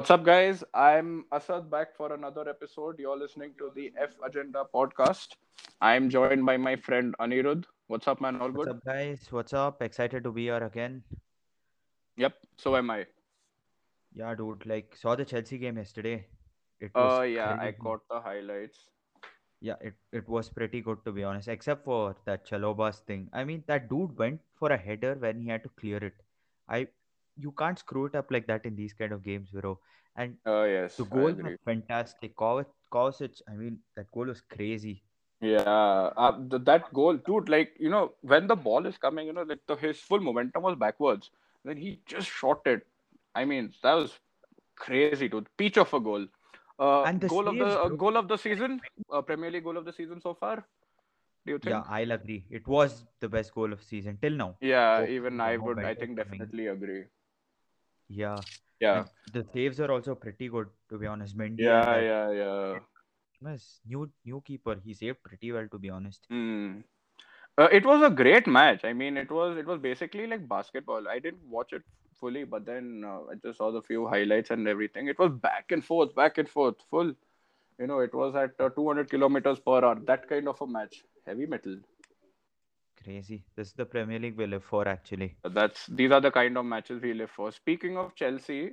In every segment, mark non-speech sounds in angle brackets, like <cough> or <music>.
What's up, guys? I'm Asad back for another episode. You're listening to the F Agenda podcast. I'm joined by my friend Anirudh. What's up, man? All good? What's up, guys? What's up? Excited to be here again. Yep, so am I. Yeah, dude. Like, saw the Chelsea game yesterday. It was Uh, yeah, I crazy. caught the highlights. Yeah, it, it was pretty good to be honest, except for that Chalobah's thing. I mean, that dude went for a header when he had to clear it. I, you can't screw it up like that in these kind of games, bro. And Uh, yes, the goal was fantastic. Kovac, Kovacic, I mean, that goal was crazy. Yeah, uh, th- that goal, dude. Like you know, when the ball is coming, you know, like the, his full momentum was backwards. Then he just shot it. I mean, that was crazy, dude. Peach of a goal. Uh, And the goal of the uh, goal of the season. Uh, Premier League goal of the season so far. Do you think? Yeah, I'll agree. It was the best goal of season till now. Yeah, even I would. I think definitely agree. Yeah. Yeah, And the saves are also pretty good, to be honest. Yeah, yeah, yeah. Yes, new new keeper. He saved pretty well, to be honest. Hmm. Uh, it was a great match. I mean, it was it was basically like basketball. I didn't watch it fully, but then uh, I just saw the few highlights and everything. It was back and forth, back and forth, full. You know, it was at uh, 200 kilometers per hour. That kind of a match, heavy metal. Crazy. This is the Premier League we live for, actually. That's these are the kind of matches we live for. Speaking of Chelsea,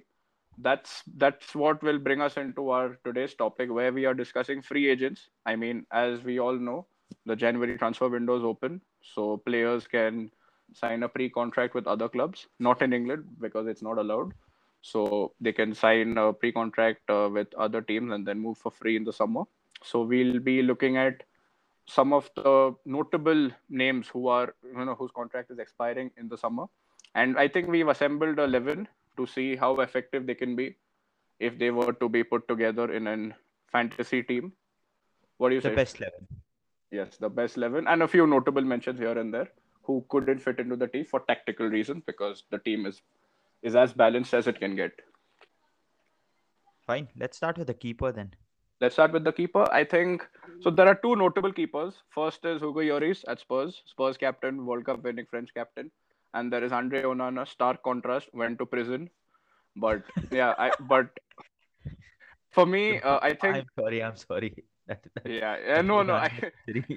that's that's what will bring us into our today's topic, where we are discussing free agents. I mean, as we all know, the January transfer window is open, so players can sign a pre-contract with other clubs, not in England because it's not allowed. So they can sign a pre-contract uh, with other teams and then move for free in the summer. So we'll be looking at some of the notable names who are you know whose contract is expiring in the summer and i think we've assembled 11 to see how effective they can be if they were to be put together in an fantasy team what do you say? The say best 11. yes the best 11 and a few notable mentions here and there who couldn't fit into the team for tactical reasons because the team is is as balanced as it can get Fine. Let's start with the keeper then. Let's start with the keeper. I think so. There are two notable keepers. First is Hugo Lloris at Spurs, Spurs captain, World Cup winning French captain, and there is Andre Onana. Stark contrast, went to prison, but yeah, I but for me, uh, I think I'm sorry. I'm sorry. <laughs> That, that, yeah, yeah, no, no, I, <laughs>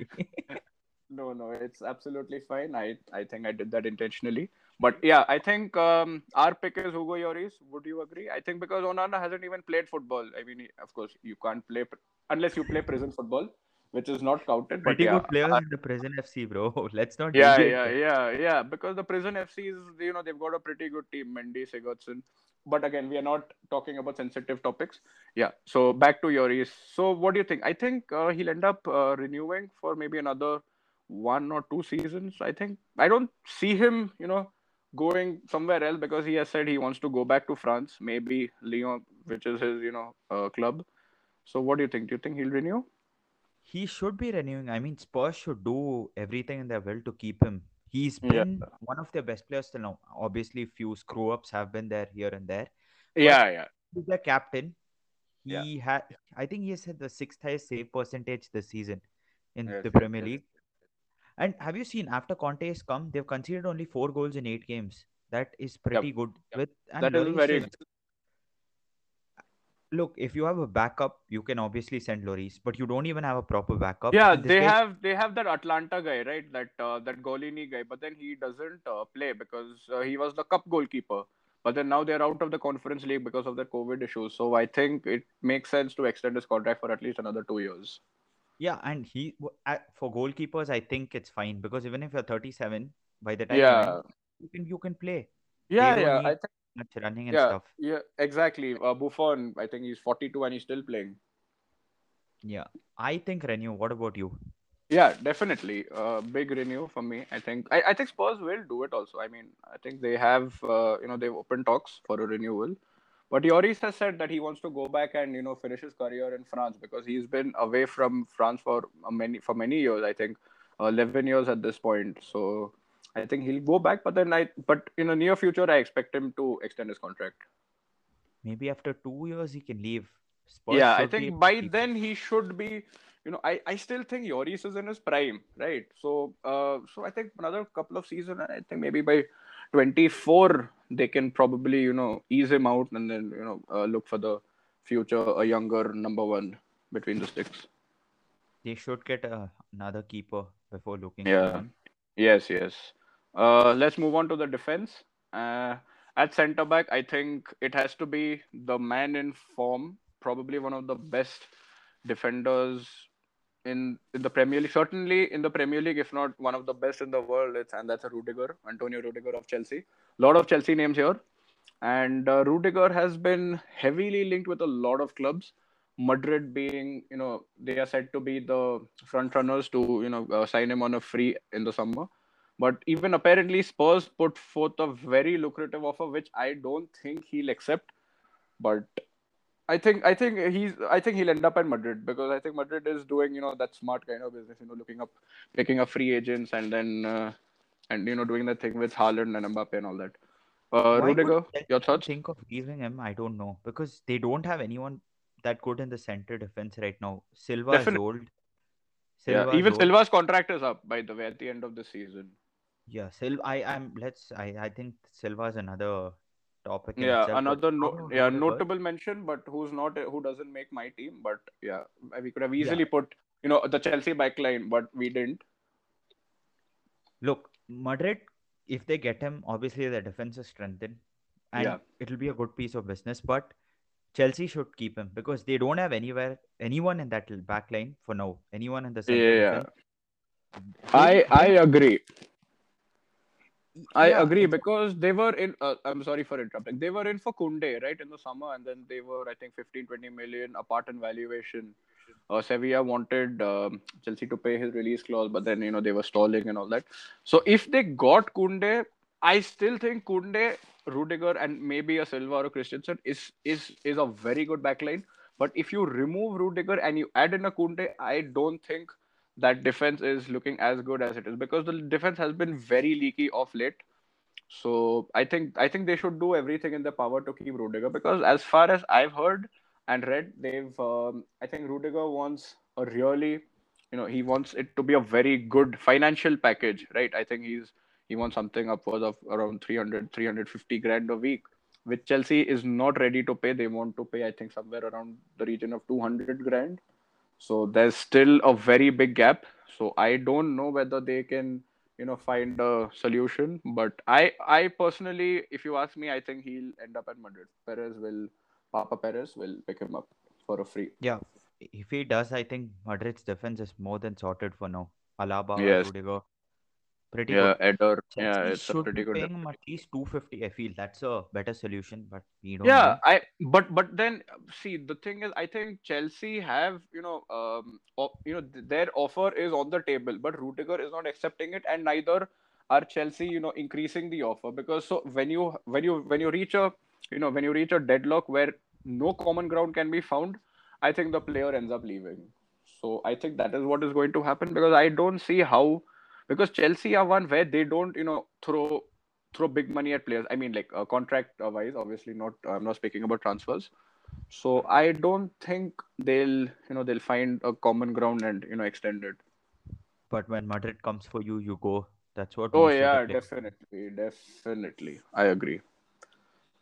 no, no, it's absolutely fine. I I think I did that intentionally, but yeah, I think um, our pick is Hugo Lloris. Would you agree? I think because Onana hasn't even played football. I mean, of course, you can't play unless you play prison football, which is not counted. But pretty yeah, good players uh, in the prison FC, bro. <laughs> Let's not yeah, yeah, there. yeah, yeah. Because the prison FC is, you know, they've got a pretty good team, Mendy, Sigurdsson. But again, we are not talking about sensitive topics. Yeah. So back to Lloris. So what do you think? I think uh, he'll end up uh, renewing for maybe another one or two seasons. I think I don't see him, you know, going somewhere else because he has said he wants to go back to France, maybe Lyon, which is his, you know, uh, club. So what do you think? Do you think he'll renew? He should be renewing. I mean, Spurs should do everything in their will to keep him. He's been one of their best players till now. Obviously, few screw ups have been there here and there. Yeah, yeah. He's their captain. Yeah. He had, I think, he has had the sixth highest save percentage this season in Yes, the Premier yes. League. And have you seen after Conte has come, they've conceded only four goals in eight games. That is pretty good. Yep. With and That is very is- look. If you have a backup, you can obviously send Lloris, but you don't even have a proper backup. Yeah, they guy's- have they have that Atalanta guy, right? That uh, that Gollini guy, but then he doesn't uh, play because uh, he was the cup goalkeeper. But then now they're out of the conference league because of the COVID issues. So I think it makes sense to extend his contract for at least another two years. Yeah, and he for goalkeepers, I think it's fine because even if you're 37, by the time you Yeah, you can you can play. yeah, They yeah. I think much running and yeah, stuff. yeah, exactly. Uh, Buffon, I think he's 42 and he's still playing. Yeah, I think renew. What about you? Yeah, definitely. Uh, big renew for me. I think I, I think Spurs will do it also. I mean, I think they have uh, you know they've opened talks for a renewal. But Lloris has said that he wants to go back and you know finish his career in France because he's been away from France for many for many years. I think uh, eleven years at this point. So I think he'll go back. But then I but in the near future I expect him to extend his contract. Maybe after two years he can leave. Yeah, I think by then he should be. You know, I, I still think Lloris is in his prime, right? So uh, so I think another couple of seasons. I think maybe by 24 they can probably you know ease him out and then you know uh, look for the future a younger number one between the sticks. They should get uh, another keeper before looking. Yeah. Yes, yes. Uh, let's move on to the defense. Uh, at centre back, I think it has to be the man in form, probably one of the best defenders in in the Premier League. Certainly in the Premier League, if not one of the best in the world. It's and that's a Rudiger, Antonio Rudiger of Chelsea. A lot of Chelsea names here, and uh, Rudiger has been heavily linked with a lot of clubs. Madrid being, you know, they are said to be the front runners to, you know, uh, sign him on a free in the summer. But even apparently, Spurs put forth a very lucrative offer, which I don't think he'll accept. But I think I think he's I think he'll end up at Madrid because I think Madrid is doing you know that smart kind of business, you know, looking up, picking up free agents and then uh, and you know doing the thing with Haaland and Mbappe and all that. Uh, Rudiger, your thoughts? Think of leaving him. I don't know because they don't have anyone that good in the center defense right now. Silva is Definitely. old. Yeah, Silva is even old. Silva's contract is up by the way at the end of the season. Yeah, Silva. I am. Let's. I. I think Silva is another topic. Yeah, itself, another no, yeah notable mention, but who's not who doesn't make my team. But yeah, we could have easily put you know the Chelsea backline, but we didn't. Look, Madrid. If they get him, obviously the defense is strengthened, and Yeah. it'll be a good piece of business. But Chelsea should keep him because they don't have anywhere anyone in that back line for now. Anyone in the center Yeah. defense. I I agree. I yeah, agree because they were in. Uh, I'm sorry for interrupting. They were in for Kounde right in the summer, and then they were I think 15, 20 million apart in valuation. Uh, Sevilla wanted um, Chelsea to pay his release clause, but then you know they were stalling and all that. So if they got Kounde, I still think Kounde, Rudiger, and maybe a Silva or a Christensen is is is a very good backline. But if you remove Rudiger and you add in a Kounde, I don't think that defense is looking as good as it is because the defense has been very leaky of late. So I think I think they should do everything in their power to keep Rudiger because as far as I've heard and read, they've um, I think Rudiger wants a really you know he wants it to be a very good financial package, right? I think he's he wants something upwards of around 300 350 grand a week which Chelsea is not ready to pay. They want to pay I think somewhere around the region of 200 grand. So there's still a very big gap. So I don't know whether they can, you know, find a solution. But I, I personally, if you ask me, I think he'll end up at Madrid. Perez will, Papa Perez will pick him up for a free. Yeah, if he does, I think Madrid's defense is more than sorted for now. Alaba, Yes. Rudiger, pretty Yeah, good. Yeah, it's a pretty good. paying at least 250. I feel that's a better solution, but we don't Yeah, know. I but but then see the thing is I think Chelsea have you know um o- you know their offer is on the table, but Rudiger is not accepting it, and neither are Chelsea you know increasing the offer because so when you when you when you reach a you know when you reach a deadlock where no common ground can be found, I think the player ends up leaving. So I think that is what is going to happen because I don't see how because Chelsea are one where they don't you know throw throw big money at players. I mean, like uh, contract uh, wise, obviously not. I'm not speaking about transfers. So I don't think they'll, you know, they'll find a common ground and you know extend it. But when Madrid comes for you, you go. That's what. Oh most of the yeah, definitely, definitely. I agree.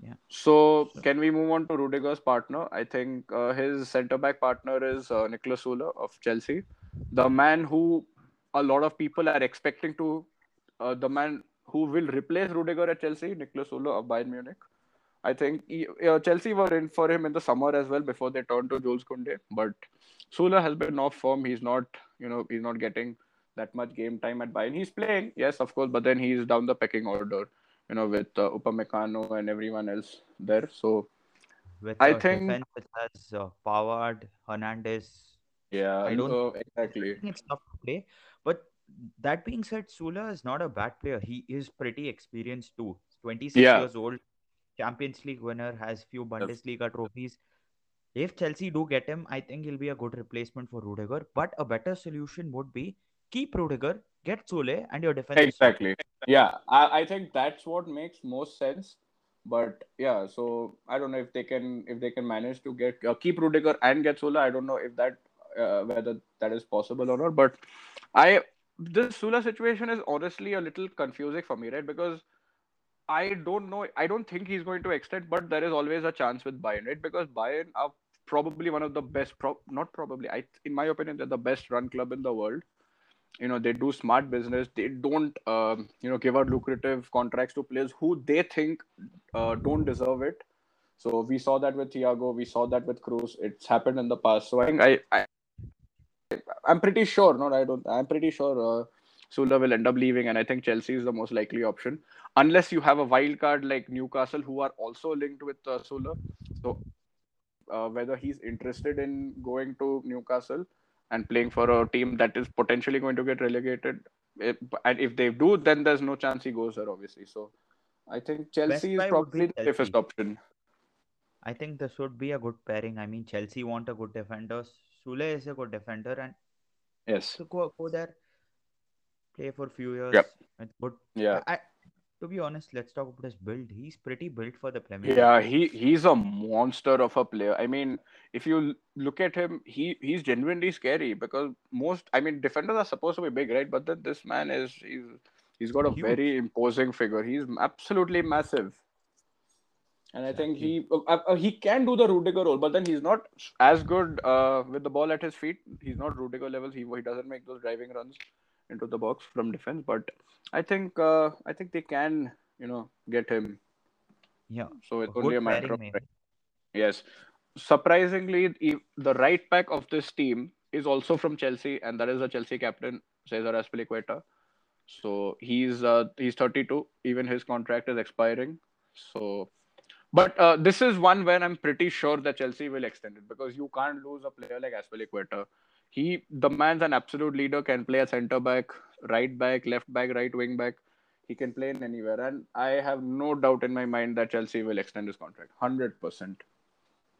Yeah. So So- can we move on to Rudiger's partner? I think uh, his centre back partner is uh, Nicolas Sule of Chelsea, the man who a lot of people are expecting to, uh, the man who will replace Rudiger at Chelsea, Nicolas Sule of Bayern Munich. I think he, uh, Chelsea were in for him in the summer as well before they turned to Jules Kounde. But Sule has been off form. He's not, you know, he's not getting that much game time at Bayern. He's playing, yes, of course, but then he's down the pecking order, you know, with uh, Upamecano and everyone else there. So With I a think- defense that has uh, Hernandez. Yeah, I don't- uh, exactly. Think it's tough to play. But that being said, Sule is not a bad player. He is pretty experienced too. 26 Yeah. years old, Champions League winner, has few Bundesliga trophies. If Chelsea do get him, I think he'll be a good replacement for Rudiger. But a better solution would be keep Rudiger, get Sule, and your defense. Exactly. Yeah, I, I think that's what makes most sense. But yeah, so I don't know if they can if they can manage to get uh, keep Rudiger and get Sule. I don't know if that uh, whether that is possible or not. But I this Sule situation is honestly a little confusing for me, right? Because I don't know. I don't think he's going to extend, but there is always a chance with Bayern, right? Because Bayern are probably one of the best, pro- not probably, I, in my opinion, they're the best run club in the world. You know, they do smart business. They don't, um, you know, give out lucrative contracts to players who they think uh, don't deserve it. So we saw that with Thiago. We saw that with Kroos. It's happened in the past. So I think I, I I'm pretty sure. No, I don't. I'm pretty sure. Uh, Sule will end up leaving, and I think Chelsea is the most likely option, unless you have a wild card like Newcastle, who are also linked with uh, Sule. So, uh, whether he's interested in going to Newcastle and playing for a team that is potentially going to get relegated, if, and if they do, then there's no chance he goes there, obviously. So, I think Chelsea is probably the safest option. I think this would be a good pairing. I mean, Chelsea want a good defender. Sule is a good defender, and yes, to go, go there play for a few years. Yep. It's good. Yeah. I, to be honest, let's talk about his build. He's pretty built for the Premier Yeah, he he's a monster of a player. I mean, if you look at him, he he's genuinely scary because most I mean defenders are supposed to be big, right? But then this man is he's he's got a Huge. very imposing figure. He's absolutely massive. And I think he uh, uh, he can do the Rudiger role, but then he's not as good uh, with the ball at his feet. He's not Rudiger levels. He he doesn't make those driving runs into the box from defense. But I think uh, I think they can you know get him. Yeah. So it's only a matter of. Yes. Surprisingly, the right back of this team is also from Chelsea, and that is the Chelsea captain Cesar Azpilicueta. So he's uh, he's 32. Even his contract is expiring. So, but uh, this is one where I'm pretty sure that Chelsea will extend it because you can't lose a player like Azpilicueta. He, the man's an absolute leader. Can play at centre back, right back, left back, right wing back. He can play in anywhere, and I have no doubt in my mind that Chelsea will extend his contract. Hundred percent.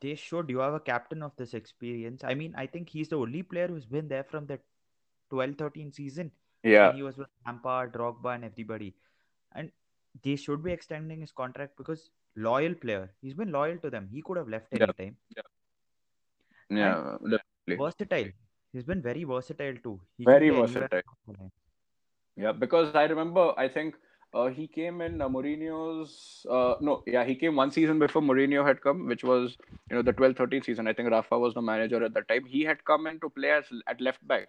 They should. You have a captain of this experience. I mean, I think he's the only player who's been there from the 12-13 season. Yeah. He was with Lampard, Drogba, and everybody. And they should be extending his contract because loyal player. He's been loyal to them. He could have left Yeah. anytime. Yeah, definitely. Versatile. He's been very versatile too. He Very can play anywhere versatile. across the line. Yeah, because I remember, I think uh, he came in uh, Mourinho's. Uh, no, yeah, he came one season before Mourinho had come, which was you know the 12-13 season. I think Rafa was the manager at that time. He had come in to play as at left back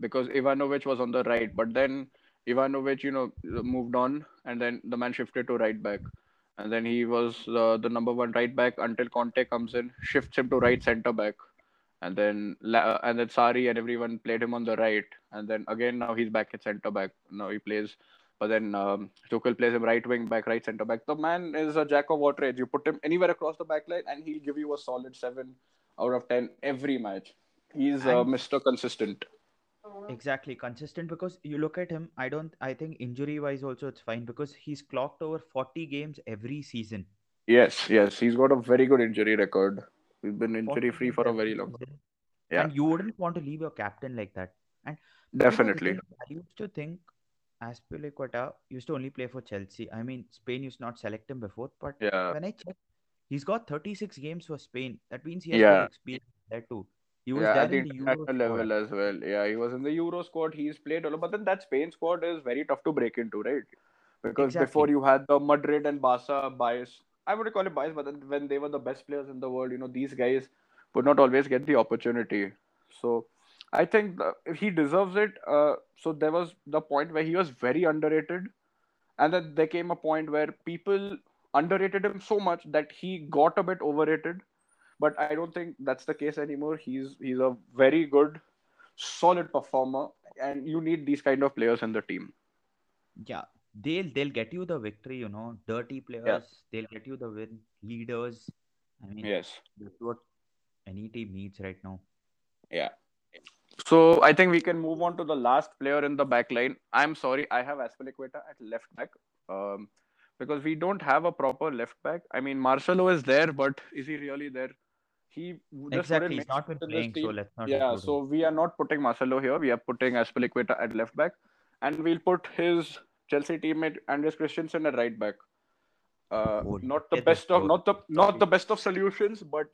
because Ivanovic was on the right, but then Ivanovic, you know, moved on, and then the man shifted to right back, and then he was uh, the number one right back until Conte comes in, shifts him to right centre back, and then La- and then Sarri and everyone played him on the right, and then again now he's back at centre back. Now he plays, but then um, Tuchel plays him right wing back, right centre back. The man is a jack of all trades. You put him anywhere across the back line, and he'll give you a solid seven out of ten every match. He's uh, Mr. Consistent. Uh-huh. Exactly, consistent because you look at him, I don't I think injury wise also it's fine because he's clocked over 40 games every season. Yes, yes, he's got a very good injury record. He's been injury free for a very long time. Yeah. And you wouldn't want to leave your captain like that. And you know, Definitely. I used to think Azpilicueta used to only play for Chelsea. I mean, Spain used to not select him before, but Yeah. when I checked, he's got 36 games for Spain. That means he has Yeah. experience there too. He was Yeah, at the in the international level as well. Yeah, he was in the Euro squad. He's played a lot, but then that Spain squad is very tough to break into, right? Because Exactly. before you had the Madrid and Barca bias. I wouldn't call it bias, but then when they were the best players in the world, you know, these guys would not always get the opportunity. So I think he deserves it. Uh, so there was the point where he was very underrated, and then there came a point where people underrated him so much that he got a bit overrated. But I don't think that's the case anymore. He's he's a very good, solid performer, and you need these kind of players in the team. Yeah, they'll they'll get you the victory, you know. Dirty players, they'll get you the win. Leaders, I mean, Yes. that's what any team needs right now. Yeah. So I think we can move on to the last player in the back line. I'm sorry, I have Azpilicueta at left back. Um, because we don't have a proper left back. I mean, Marcelo is there, but is he really there? He just Exactly, he's not been sense in this playing, so let's not Yeah, so him. we are not putting Marcelo here. We are putting Azpilicueta at left back, and we'll put his Chelsea teammate Andres Christensen at right back. Uh, Oh, not the best of not the not the best of solutions, but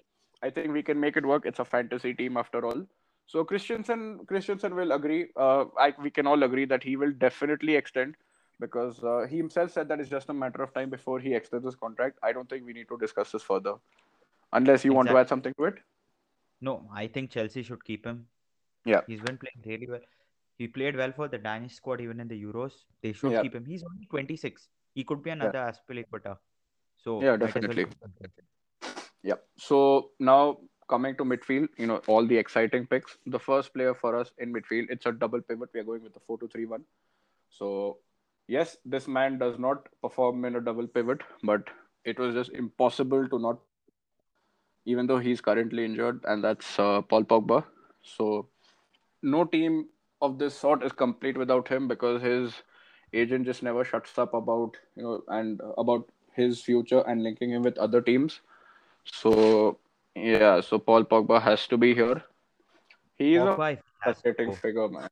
I think we can make it work. It's a fantasy team after all. So Christensen Christensen will agree. Uh, I, we can all agree that he will definitely extend. because uh, he himself said that it's just a matter of time before he extends his contract. I don't think we need to discuss this further, unless you want to add something to it. No, I think Chelsea should keep him. Yeah. He's been playing really well. He played well for the Danish squad even in the Euros. They should Yeah. keep him. He's only 26. He could be another Azpilicueta. So Yeah, might as well definitely. Yeah. So now coming to midfield, you know, all the exciting picks. The first player for us in midfield, it's a double pivot. We are going with the 4 2 3 1. So, yes, this man does not perform in a double pivot, but it was just impossible to not, even though he's currently injured, and that's uh, Paul Pogba. So, no team of this sort is complete without him because his agent just never shuts up about, you know, and about his future and linking him with other teams. So yeah, so Paul Pogba has to be here. He is a Pogba to go. figure, man.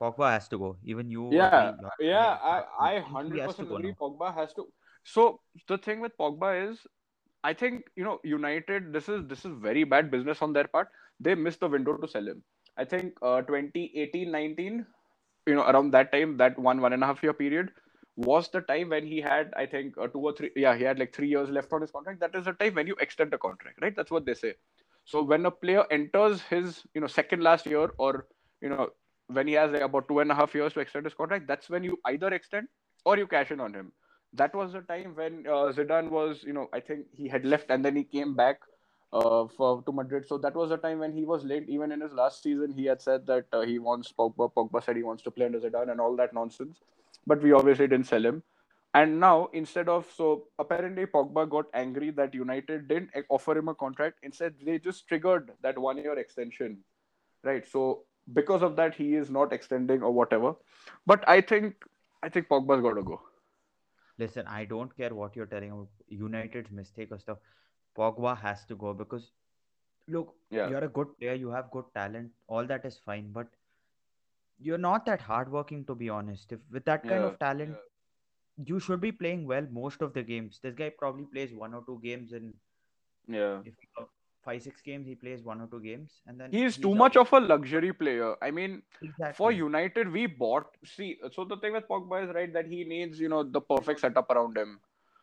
Pogba has to go. Even you. Yeah, yeah. I I hundred percent agree. now. Pogba has to. So the thing with Pogba is, I think you know United. This is this is very bad business on their part. They missed the window to sell him. I think uh 2018 19, you know, around that time, that one one and a half year period was the time when he had, I think, uh, two or three. Yeah, he had like three years left on his contract. That is the time when you extend the contract, right? That's what they say. So when a player enters his, you know, second last year or you know when he has like about two and a half years to extend his contract, that's when you either extend or you cash in on him. That was the time when uh, Zidane was, you know, I think he had left and then he came back uh, for to Madrid. So that was the time when he was late. Even in his last season, he had said that uh, he wants Pogba. Pogba said he wants to play under Zidane and all that nonsense. But we obviously didn't sell him. And now, instead of so apparently Pogba got angry that United didn't offer him a contract. Instead, they just triggered that one year extension, right? So because of that, he is not extending or whatever. But I think I think Pogba's got to go. Listen, I don't care what you're telling about United's mistake or stuff. Pogba has to go because look, Yeah. you're a good player, you have good talent, all that is fine, but you're not that hardworking to be honest. If with that kind Yeah, of talent, you should be playing well most of the games. This guy probably plays one or two games in Yeah. if five, six games, he plays one or two games and then He's too out. much of a luxury player. I mean, for United, we bought. See, so the thing with Pogba is right that he needs, you know, the perfect setup around him.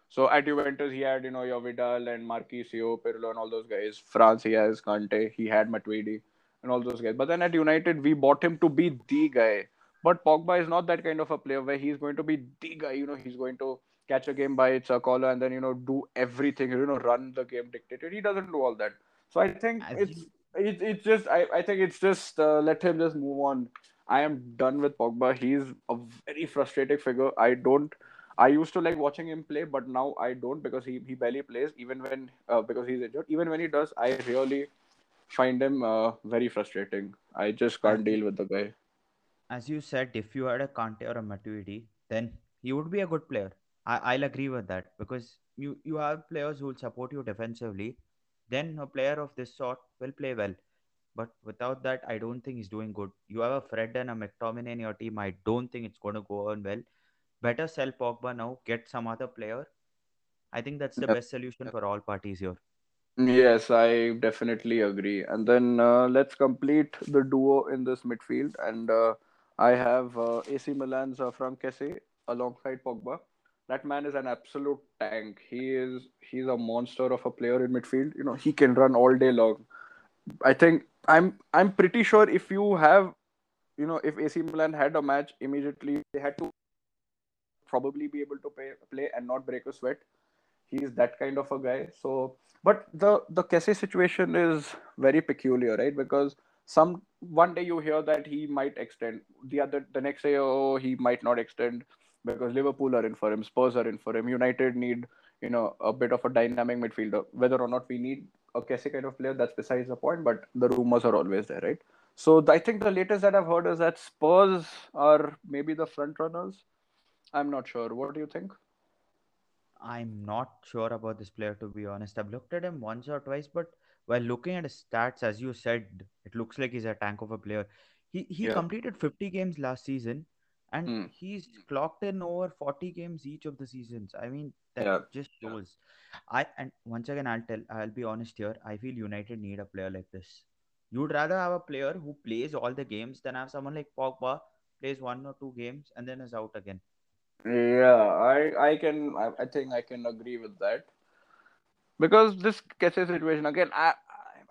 So at Juventus, he had, you know, your Vidal and Marchisio, Pirlo, and all those guys. France, he has Kante, he had Matuidi, and all those guys. But then at United, we bought him to be the guy. But Pogba is not that kind of a player where he's going to be the guy. You know, he's going to catch a game by its collar and then you know do everything. You know, run the game dictated. He doesn't do all that. So I think it's it, it's just I, I think it's just uh, let him just move on. I am done with Pogba. He's a very frustrating figure. I don't. I used to like watching him play, but now I don't because he, he barely plays even when uh, because he's injured. Even when he does, I really find him uh, very frustrating. I just can't deal with the guy. as you said, if you had a Kante or a Matuidi, then he would be a good player. I, I'll agree with that because you, you have players who will support you defensively. Then a player of this sort will play well. But without that, I don't think he's doing good. You have a Fred and a McTominay in your team. I don't think it's going to go on well. Better sell Pogba now, get some other player. I think that's the Yeah. best solution for all parties here. Yes, I definitely agree. And then uh, let's complete the duo in this midfield. And uh, I have uh, AC Milan's uh, Franck Kessie alongside Pogba. That man is an absolute tank. He is he's a monster of a player in midfield. You know, he can run all day long. I think I'm I'm pretty sure if you have you know if AC Milan had a match immediately they had to probably be able to play, play and not break a sweat. He's that kind of a guy. So, but the the Kessie situation is very peculiar, right? Because some one day you hear that he might extend, the other the next day oh he might not extend because Liverpool are in for him, Spurs are in for him, United need you know a bit of a dynamic midfielder. Whether or not we need a Kessie kind of player, that's besides the point. But the rumors are always there, right? So I think the latest that I've heard is that Spurs are maybe the front runners. I'm not sure. What do you think? I'm not sure about this player to be honest. I've looked at him once or twice, but while looking at his stats, as you said, it looks like he's a tank of a player. He he Yeah. completed 50 games last season, and Hmm. he's clocked in over 40 games each of the seasons. I mean, that Yeah. just shows. I and once again, I'll tell, I'll be honest here. I feel United need a player like this. You'd rather have a player who plays all the games than have someone like Pogba plays one or two games and then is out again. Yeah, I I can I, I think I can agree with that because this Kessie situation again. I,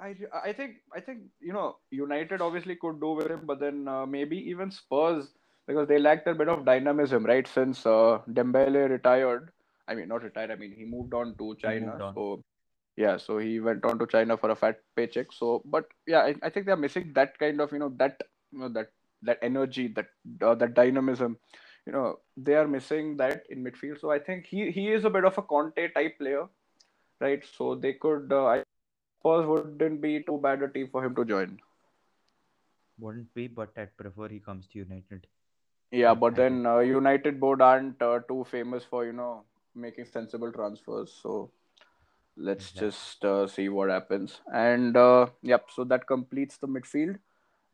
I I I think I think you know United obviously could do with him, but then uh, maybe even Spurs because they lacked a bit of dynamism, right? Since uh, Dembele retired, I mean not retired. I mean he moved on to China, on. so yeah, so he went on to China for a fat paycheck. So, but yeah, I, I think they're missing that kind of you know that you know that that energy, that uh, that dynamism. You know, they are missing that in midfield. So I think he he is a bit of a Conte type player, right? So they could. Uh, I suppose wouldn't be too bad a team for him to join. Wouldn't be, but I'd prefer he comes to United. Yeah, But but I don't. then uh, United board aren't uh, too famous for you know making sensible transfers. So let's Exactly. just uh, see what happens. And uh, yep, so that completes the midfield.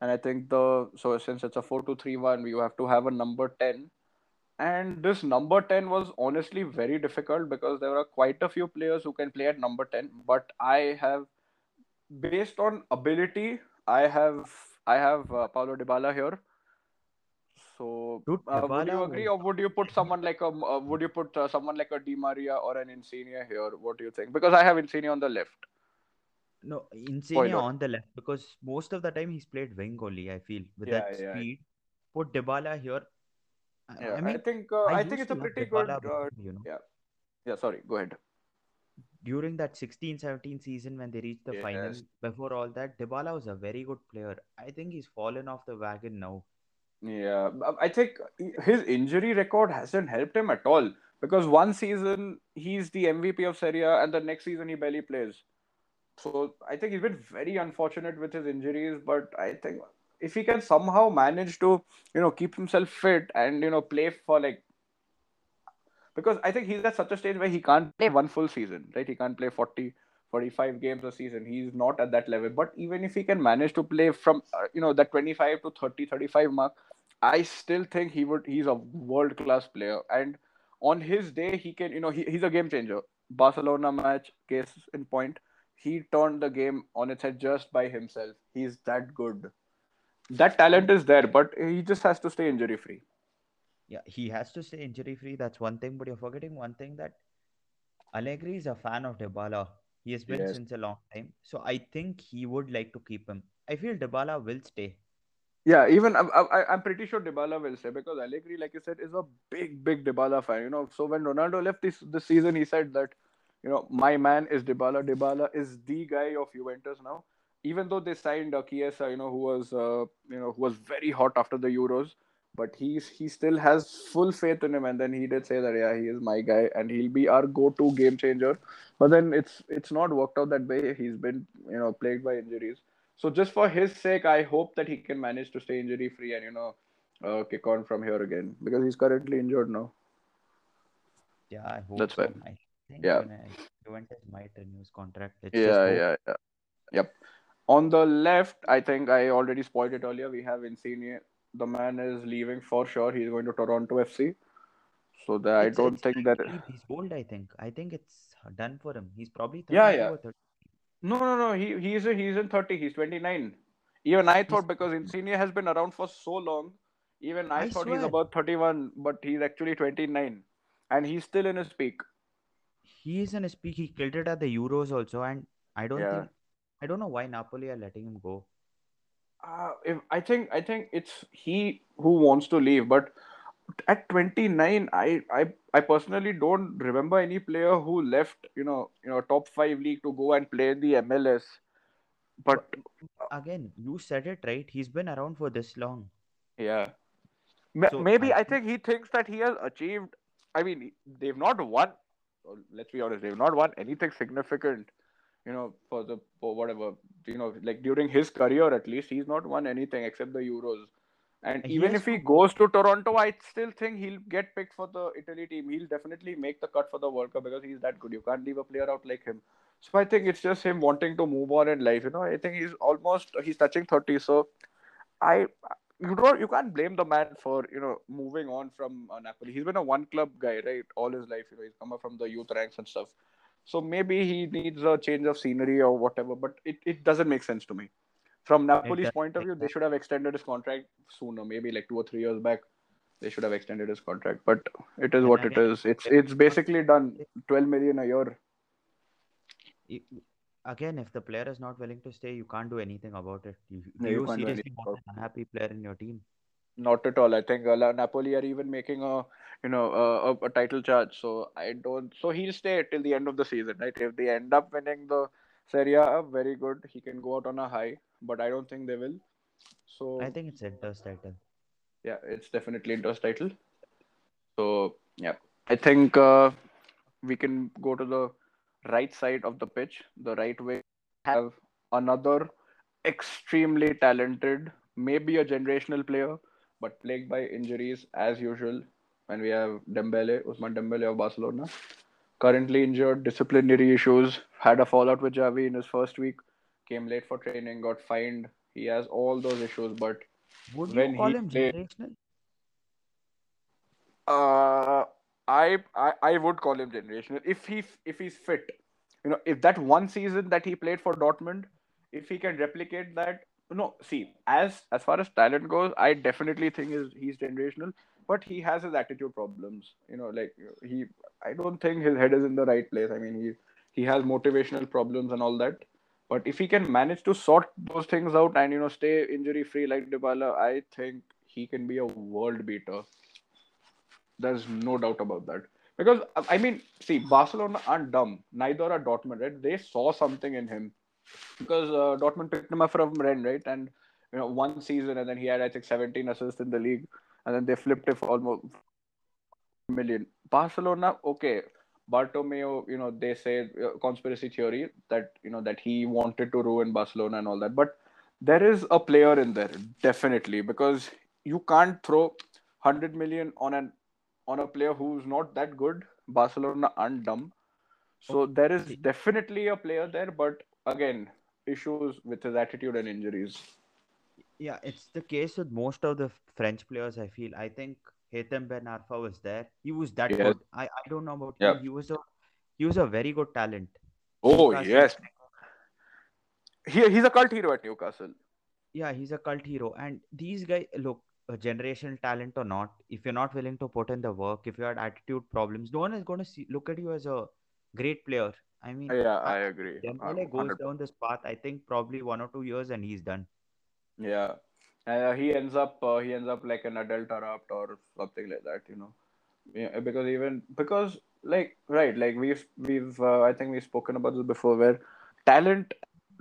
And I think the so since it's a four two three one, we have to have a number ten. And this number ten was honestly very difficult because there are quite a few players who can play at number ten. But I have, based on ability, I have I have uh, Paulo Dybala here. So, Dude, uh, would you agree, or would you put someone like a uh, would you put uh, someone like a Di Maria or an Insigne here? What do you think? Because I have Insigne on the left. No, Insigne Spoiler. on the left because most of the time he's played wing only. I feel with Yeah, that yeah, speed, put Dybala here. I, yeah. I I think uh, I I think it's a pretty good. Dybala Uh, you know. yeah, yeah. Sorry, go ahead. During that 16-17 season when they reached the final, before all that, Dybala was a very good player. I think he's fallen off the wagon now. Yeah, I think his injury record hasn't helped him at all because one season he's the MVP of Serie A and the next season he barely plays. So I think he's been very unfortunate with his injuries, but I think if he can somehow manage to, you know, keep himself fit and you know play for like because I think he's at such a stage where he can't play one full season, right? He can't play 40, 45 games a season. He's not at that level. But even if he can manage to play from, uh, you know, that 25 to 30, 35 mark, I still think he would, he's a world class player. And on his day, he can, you know, he, he's a game changer. Barcelona match, case in point, he turned the game on its head just by himself. He's that good. That talent is there, but he just has to stay injury free. yeah, he has to stay injury free. That's one thing, but you're forgetting one thing that Allegri is a fan of Dybala. He has been Yes. since a long time. So I think he would like to keep him. I feel Dybala will stay. Yeah, even I'm, I, I'm pretty sure Dybala will stay because Allegri, like you said, is a big, big Dybala fan. You know, so when Ronaldo left this this season, he said that, you know, my man is Dybala. Dybala is the guy of Juventus now. Even though they signed uh, Chiesa, you know, who was, uh, you know, who was very hot after the Euros, but he's he still has full faith in him. And then he did say that, yeah, he is my guy, and he'll be our go-to game changer. But then it's it's not worked out that way. He's been, you know, plagued by injuries. So just for his sake, I hope that he can manage to stay injury free and you know uh, kick on from here again because he's currently injured now. Yeah, I hope That's why. so. I think Yeah, Juventus might renew his contract. Let's yeah, hope. yeah, yeah. Yep. On the left, I think I already spoiled it earlier. We have Insigne. The man is leaving for sure. He's going to Toronto FC. So that I don't think that. He's old, I think. I think it's done for him. He's probably Yeah, yeah. or 30. No, no, no. He he's he's in thirty. He's twenty nine. Even I He's thought because Insigne has been around for so long. Even I I thought he's swear, about thirty one, but he's actually twenty nine, and he's still in his peak. he is in his peak. He killed it at the Euros also, and I don't Yeah. think I don't know why Napoli are letting him go. Uh, if I think I think it's he who wants to leave, but at 29, I I I personally don't remember any player who left, you know, you know, top five league to go and play in the MLS. But again, you said it right. He's been around for this long, yeah, so maybe I I think think he thinks that he has achieved. I mean, they've not won. Let's be honest, they've not won anything significant. You know, for the for whatever you know, like during his career at least, he's not won anything except the Euros. And even if he goes to Toronto, I still think he'll get picked for the Italy team. He'll definitely make the cut for the World Cup because he's that good. You can't leave a player out like him. So I think it's just him wanting to move on in life. You know, I think he's almost he's touching thirty. So I you don't you can't blame the man for you know moving on from uh, Napoli. He's been a one club guy right all his life. You know, he's come up from the youth ranks and stuff. So maybe he needs a change of scenery or whatever. But it, it doesn't make sense to me from Napoli's point of view, they should have extended his contract sooner, maybe like two or three years back. they should have extended his contract. But it is what it is. It's it's basically done. Twelve million a year. again, if the player is not willing to stay, you can't do anything about it. You, No, you you seriously want an unhappy player in your team? Not at all. I think uh, Napoli are even making a you know a, a title charge. So I don't. So he'll stay till the end of the season, right? If they end up winning the Serie A, very good. He can go out on a high. But I don't think they will. So I think it's Inter's title. yeah, it's definitely Inter's title. So yeah, I think uh, we can go to the right side of the pitch, the right way. Have another extremely talented, maybe a generational player, but plagued by injuries as usual. And we have Dembele, Ousmane Dembele of Barcelona, currently injured, disciplinary issues, had a fallout with Xavi in his first week, came late for training, got fined. He has all those issues, but Would when you call he him played- generational? Uh, I, I I would call him generational if he if he's fit. You know, if that one season that he played for Dortmund, if he can replicate that, no. See, as as far as talent goes, I definitely think is he's generational, but he has his attitude problems. You know, like he, I don't think his head is in the right place. I mean, he he has motivational problems and all that. But if he can manage to sort those things out and you know stay injury free like Dybala, I think he can be a world beater. There's no doubt about that. Because I mean, see, Barcelona aren't dumb. Neither are Dortmund, right? They saw something in him because uh, Dortmund picked him up from Rennes, right? And you know, one season, and then he had I think 17 assists in the league, and then they flipped it for almost a million. Barcelona, okay. Bartomeu, you know, they say uh, conspiracy theory that you know that he wanted to ruin Barcelona and all that, but there is a player in there definitely because you can't throw 100 million on an on a player who's not that good. Barcelona aren't dumb. So there is definitely a player there, but again, issues with his attitude and injuries. Yeah, it's the case with most of the French players. I feel. I think Hatem Ben Arfa was there. He was that Yes. good. I, I don't know about Yeah. you. He was a he was a very good talent. Oh Newcastle- yes, he, he's a cult hero at Newcastle. Yeah, he's a cult hero. And these guys, look, a generational talent or not, if you're not willing to put in the work, if you had attitude problems, no one is going to see look at you as a great player. I mean, Yeah, I agree. Dembele goes down this path. I think probably one or two years, and he's done. Yeah, uh, he ends up uh, he ends up like an Adel Taarabt or something like that, you know. Yeah, because even because like right, like we've we've uh, I think we've spoken about this before, where talent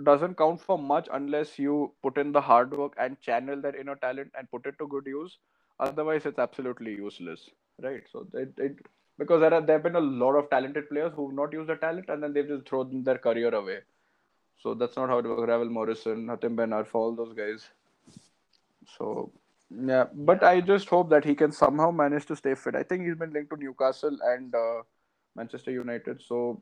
doesn't count for much unless you put in the hard work and channel that inner talent and put it to good use. Otherwise, it's absolutely useless, right? So it, it because there are there have been a lot of talented players who've not used the talent and then they've just thrown their career away. So that's not how it works. Ravel Morrison, Hatem Ben Arfa, all those guys. So yeah, but I just hope that he can somehow manage to stay fit. I think he's been linked to Newcastle and uh, Manchester United. So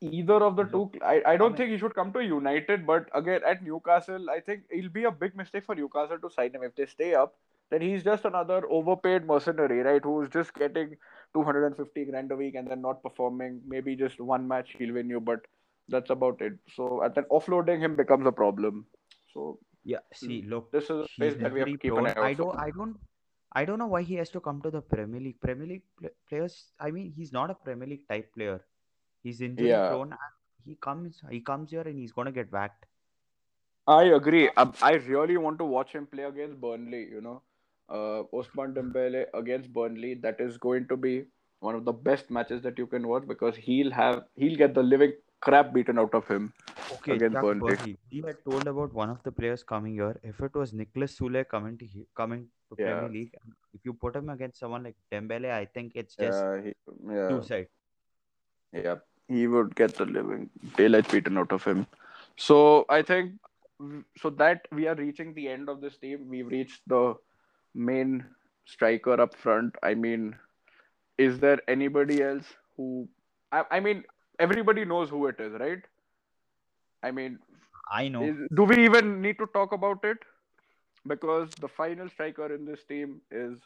either of the two, I, I don't think he should come to United. But again, at Newcastle, I think it'll be a big mistake for Newcastle to sign him if they stay up. Then he's just another overpaid mercenary, right? Who's just getting 250 grand a week and then not performing. Maybe just one match he'll win you, but that's about it. So and then offloading him becomes a problem. So Yeah, see, look, this is a space that we have to keep an eye I don't. I don't, I don't know why he has to come to the Premier League. Premier League pl- players, I mean, he's not a Premier League type player. He's injury Yeah. prone. He comes, he comes here and he's gonna get whacked. I agree. I, I really want to watch him play against Burnley. You know, uh, Ousmane Dembele against Burnley. That is going to be one of the best matches that you can watch because he'll have he'll get the living crap beaten out of him. Okay, Against Burnley. Burnley. He had told about one of the players coming here. If it was Nicholas Sule coming to coming to Yeah. Premier League, if you put him against someone like Dembele, I think it's just Yeah, he, yeah, suicide. yeah. He would get the living daylight beaten out of him. So I think so that we are reaching the end of this team. We've reached the main striker up front. I mean, is there anybody else who? I, I mean, everybody knows who it is, right? I mean, I know. is, do we even need to talk about it? Because the final striker in this team is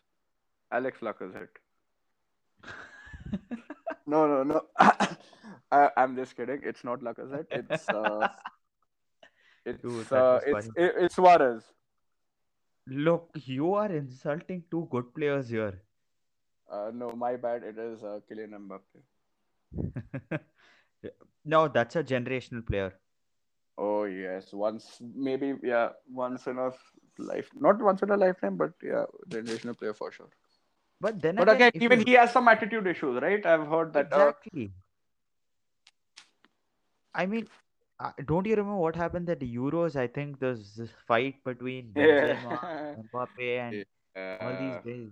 Alex Lacazette. <laughs> No, no, no. <coughs> I, I'm just kidding. It's not Lacazette. It's uh, <laughs> it's Dude, uh, it's it, it's Suarez. Look, you are insulting two good players here. Uh, no, my bad. It is uh, Kylian Mbappe. <laughs> no, that's a generational player. Oh yes, once maybe yeah, once in a life, not once in a lifetime, but yeah, generational player for sure. But then But again, again, even you- he has some attitude issues, right? I've heard that. Uh, exactly. I mean, uh, don't you remember what happened at the Euros? I think there's this fight between Benzema, yeah. <laughs> Mbappe, and all these Uh, guys.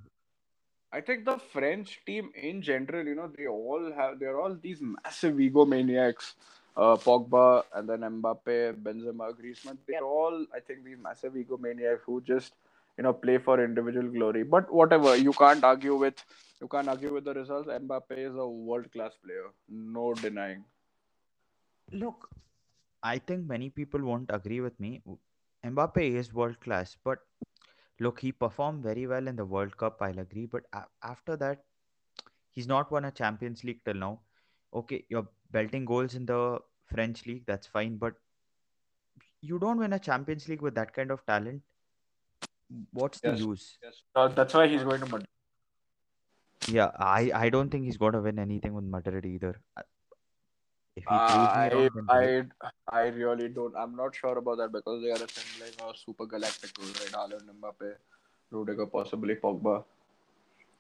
I think the French team in general, you know, they all have they're all these massive egomaniacs. Uh, Pogba and then Mbappe, Benzema, Griezmann. They're all, I think, these massive egomaniacs who just, you know, play for individual glory. But whatever, you can't argue with you can't argue with the results. Mbappe is a world class player, no denying. Look, I think many people won't agree with me. W- Mbappe is world class, but look, he performed very well in the World Cup. I'll agree, but a- after that, he's not won a Champions League till now. Okay, you're belting goals in the French league, that's fine, but you don't win a Champions League with that kind of talent. What's the Yes. use? Yes, uh, that's why he's going to Madrid. Yeah, I, I don't think he's going to win anything with Madrid either. Uh, If he proves me I, wrong, then great. I, I really don't. I'm not sure about that because they are assembling a super galactic crew, right? Haaland, Mbappe, Rudiger, possibly Pogba,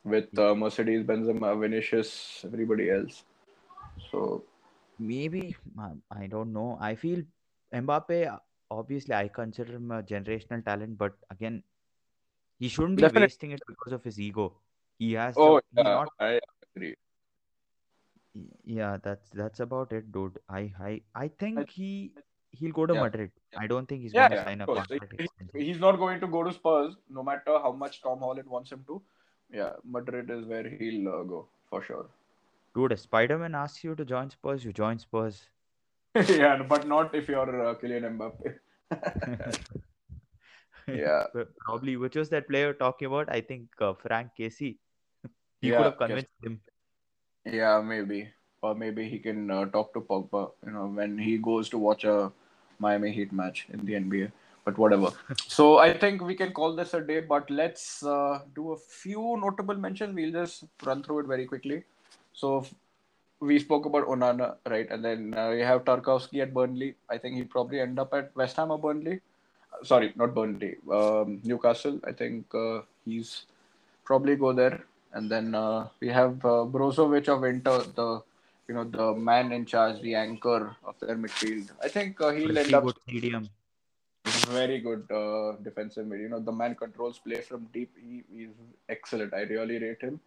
with uh, Mercedes, Benzema, Vinicius, everybody else. So Maybe I don't know. I feel Mbappe. Obviously, I consider him a generational talent, but again, he shouldn't be Definitely. wasting it because of his ego. He has. oh he's yeah, not. I agree. Yeah, that's that's about it, dude. I I I think he he'll go to Yeah. Madrid. I don't think he's Yeah, going to sign up. of course. He- He's not going to go to Spurs, no matter how much Tom Holland wants him to. Yeah, Madrid is where he'll uh, go for sure. Dude, if Spider-Man asks you to join Spurs, you join Spurs. <laughs> yeah, but not if you're uh, Kylian Mbappe. <laughs> Yeah. <laughs> Probably, which was that player talking about? I think uh, Franck Kessie. He Yeah, could have yes. convinced him. Yeah, maybe. Or maybe he can uh, talk to Pogba, you know, when he goes to watch a Miami Heat match in the NBA. But whatever. <laughs> so I think we can call this a day, but let's uh, do a few notable mentions. We'll just run through it very quickly. So we spoke about Onana, right? And then uh, we have Tarkowski at Burnley. I think he'll probably end up at West Ham or Burnley. Uh, Sorry, not Burnley. Um, Newcastle. I think uh, he's probably go there. And then uh, we have uh, Brozovic of Inter, the you know the man in charge, the anchor of their midfield. I think uh, he'll Pretty end up medium. very good uh, defensive mid. You know the man controls play from deep. He is excellent. I really rate him.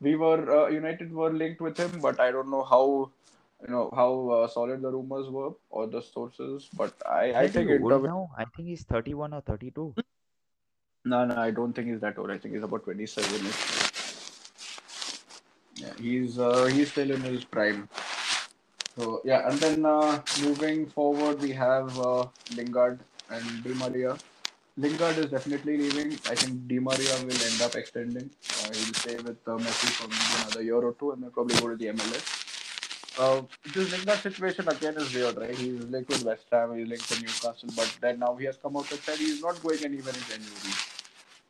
We were uh, United were linked with him, but I don't know how you know how uh, solid the rumors were or the sources. But I I think now? I think he's 31 or 32. No, no, I don't think he's that old. I think he's about 27 Yeah, he's uh, he's still in his prime. So yeah, and then uh, moving forward, we have uh, Lingard and Di Maria. Lingard is definitely leaving. I think Di Maria will end up extending. Uh, he'll stay with uh, Messi for another year or two, and then probably go to the MLS. Uh, this Lingard situation again is weird, right? He's linked with West Ham, he's linked to Newcastle, but then now he has come out and said he's not going anywhere in January.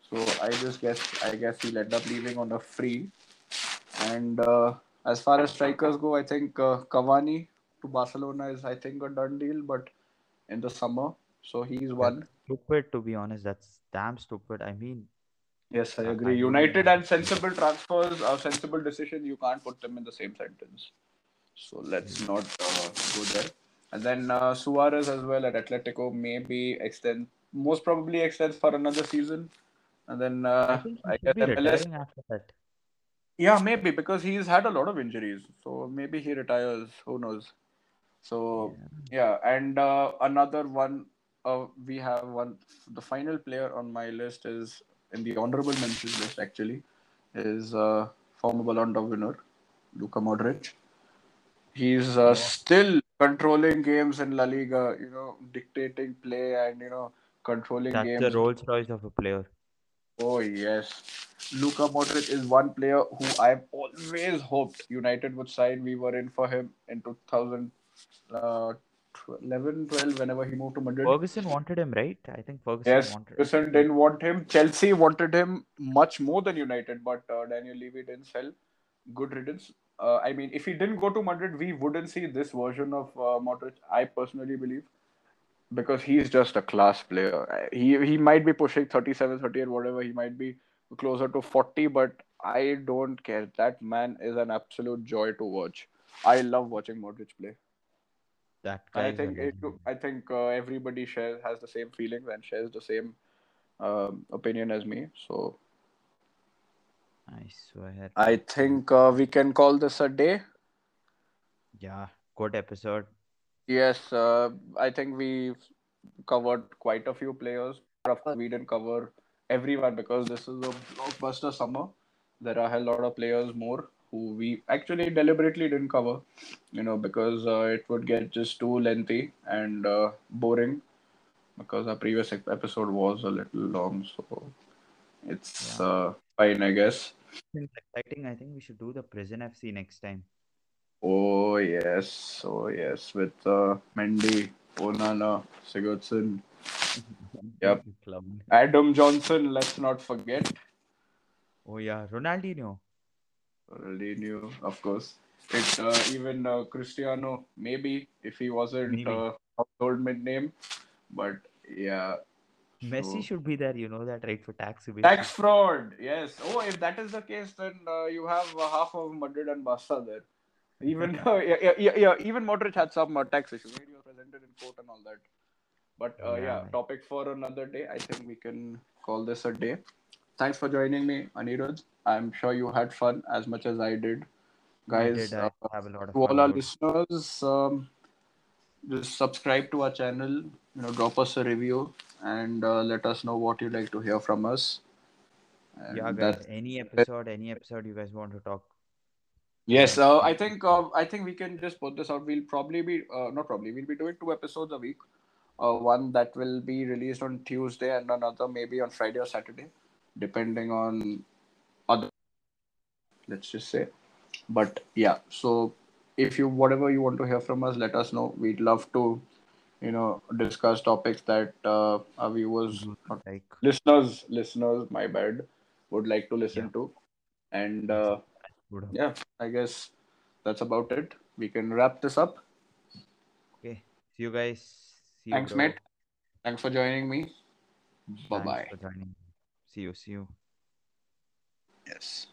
So I just guess I guess he'll end up leaving on a free. And uh, as far as strikers go, I think uh, Cavani to Barcelona is I think a done deal, but in the summer, so he's one. Stupid, to be honest. That's damn stupid. I mean, Yes, I I- I agree. United and sensible transfers are sensible decisions. You can't put them in the same sentence. So let's not uh, go there. And then uh, Suarez as well at Atletico maybe extend, most probably extends for another season. And then I uh, I should guess MLS. after that. Yeah, maybe because he's had a lot of injuries. So maybe he retires. Who knows? So yeah, and uh, another one. Uh, we have one. The final player on my list is in the honorable mentions list. Actually, is uh, former Ballon d'Or winner Luka Modric. He's uh, still controlling games in La Liga. You know, dictating play and you know controlling That's games. the Rolls Royce of a player. Oh yes, Luka Modric is one player who I've always hoped United would sign. We were in for him in 2020 11, 12, whenever he moved to Madrid. Ferguson wanted him, right? I think Ferguson Yes, wanted him. Ferguson didn't want him. Chelsea wanted him much more than United, but uh, Daniel Levy didn't sell. Good riddance. Uh, I mean, if he didn't go to Madrid, we wouldn't see this version of uh, Modric. I personally believe because he's just a class player. He he might be pushing 37, 38, whatever. He might be closer to 40, but I don't care. That man is an absolute joy to watch. I love watching Modric play. That I think it. I think uh, everybody shares has the same feelings and shares the same um, opinion as me. So I swear. I think uh, we can call this a day. Yeah, good episode. Yes, uh, I think we've covered quite a few players. Of course, we didn't cover everyone because this is a blockbuster summer. There are a lot of players more who we actually deliberately didn't cover, you know, because uh, it would get just too lengthy and uh, boring. Because our previous episode was a little long, so it's Yeah. uh, fine, I guess. It's exciting. I think we should do the Prison FC next time. Oh yes, oh yes, with uh, Mendy, Onana, Sigurdsson, <laughs> Yep. Adam Johnson. Let's not forget Oh yeah, Ronaldinho. Ronaldinho, of course. It uh, even uh, Cristiano, maybe if he wasn't Maybe. uh, household mid name, but yeah. Messi So- should be there. You know that, right? For tax evasion. Tax fraud, yes. Oh, if that is the case, then uh, you have uh, half of Madrid and Barca there. Even uh, <laughs> yeah, yeah, yeah, yeah, even Modric had some uh, tax issues. He was presented in court and all that. But uh, Yeah, topic for another day. I think we can call this a day. Thanks for joining me, Anirudh. I'm sure you had fun as much as I did, guys. did, I uh, have a lot of to all our listeners, um, just subscribe to our channel. You know, drop us a review and uh, let us know what you'd like to hear from us. And Yeah, guys. Any episode, any episode you guys want to talk. Yes, uh, I think uh, I think we can just put this out. We'll probably be uh, not probably we'll be doing two episodes a week. Uh, one that will be released on Tuesday and another maybe on Friday or Saturday, depending on other. Let's just say, but yeah. So if you whatever you want to hear from us, let us know. We'd love to, you know, discuss topics that uh, our viewers, do, Like, listeners, listeners, my bad, would like to listen Yeah. to, and. Uh, good. yeah, I guess that's about it. We can wrap this up. Okay. See you guys. See Thanks, bro. mate. Thanks for joining me. Bye bye. See you. See you. Yes.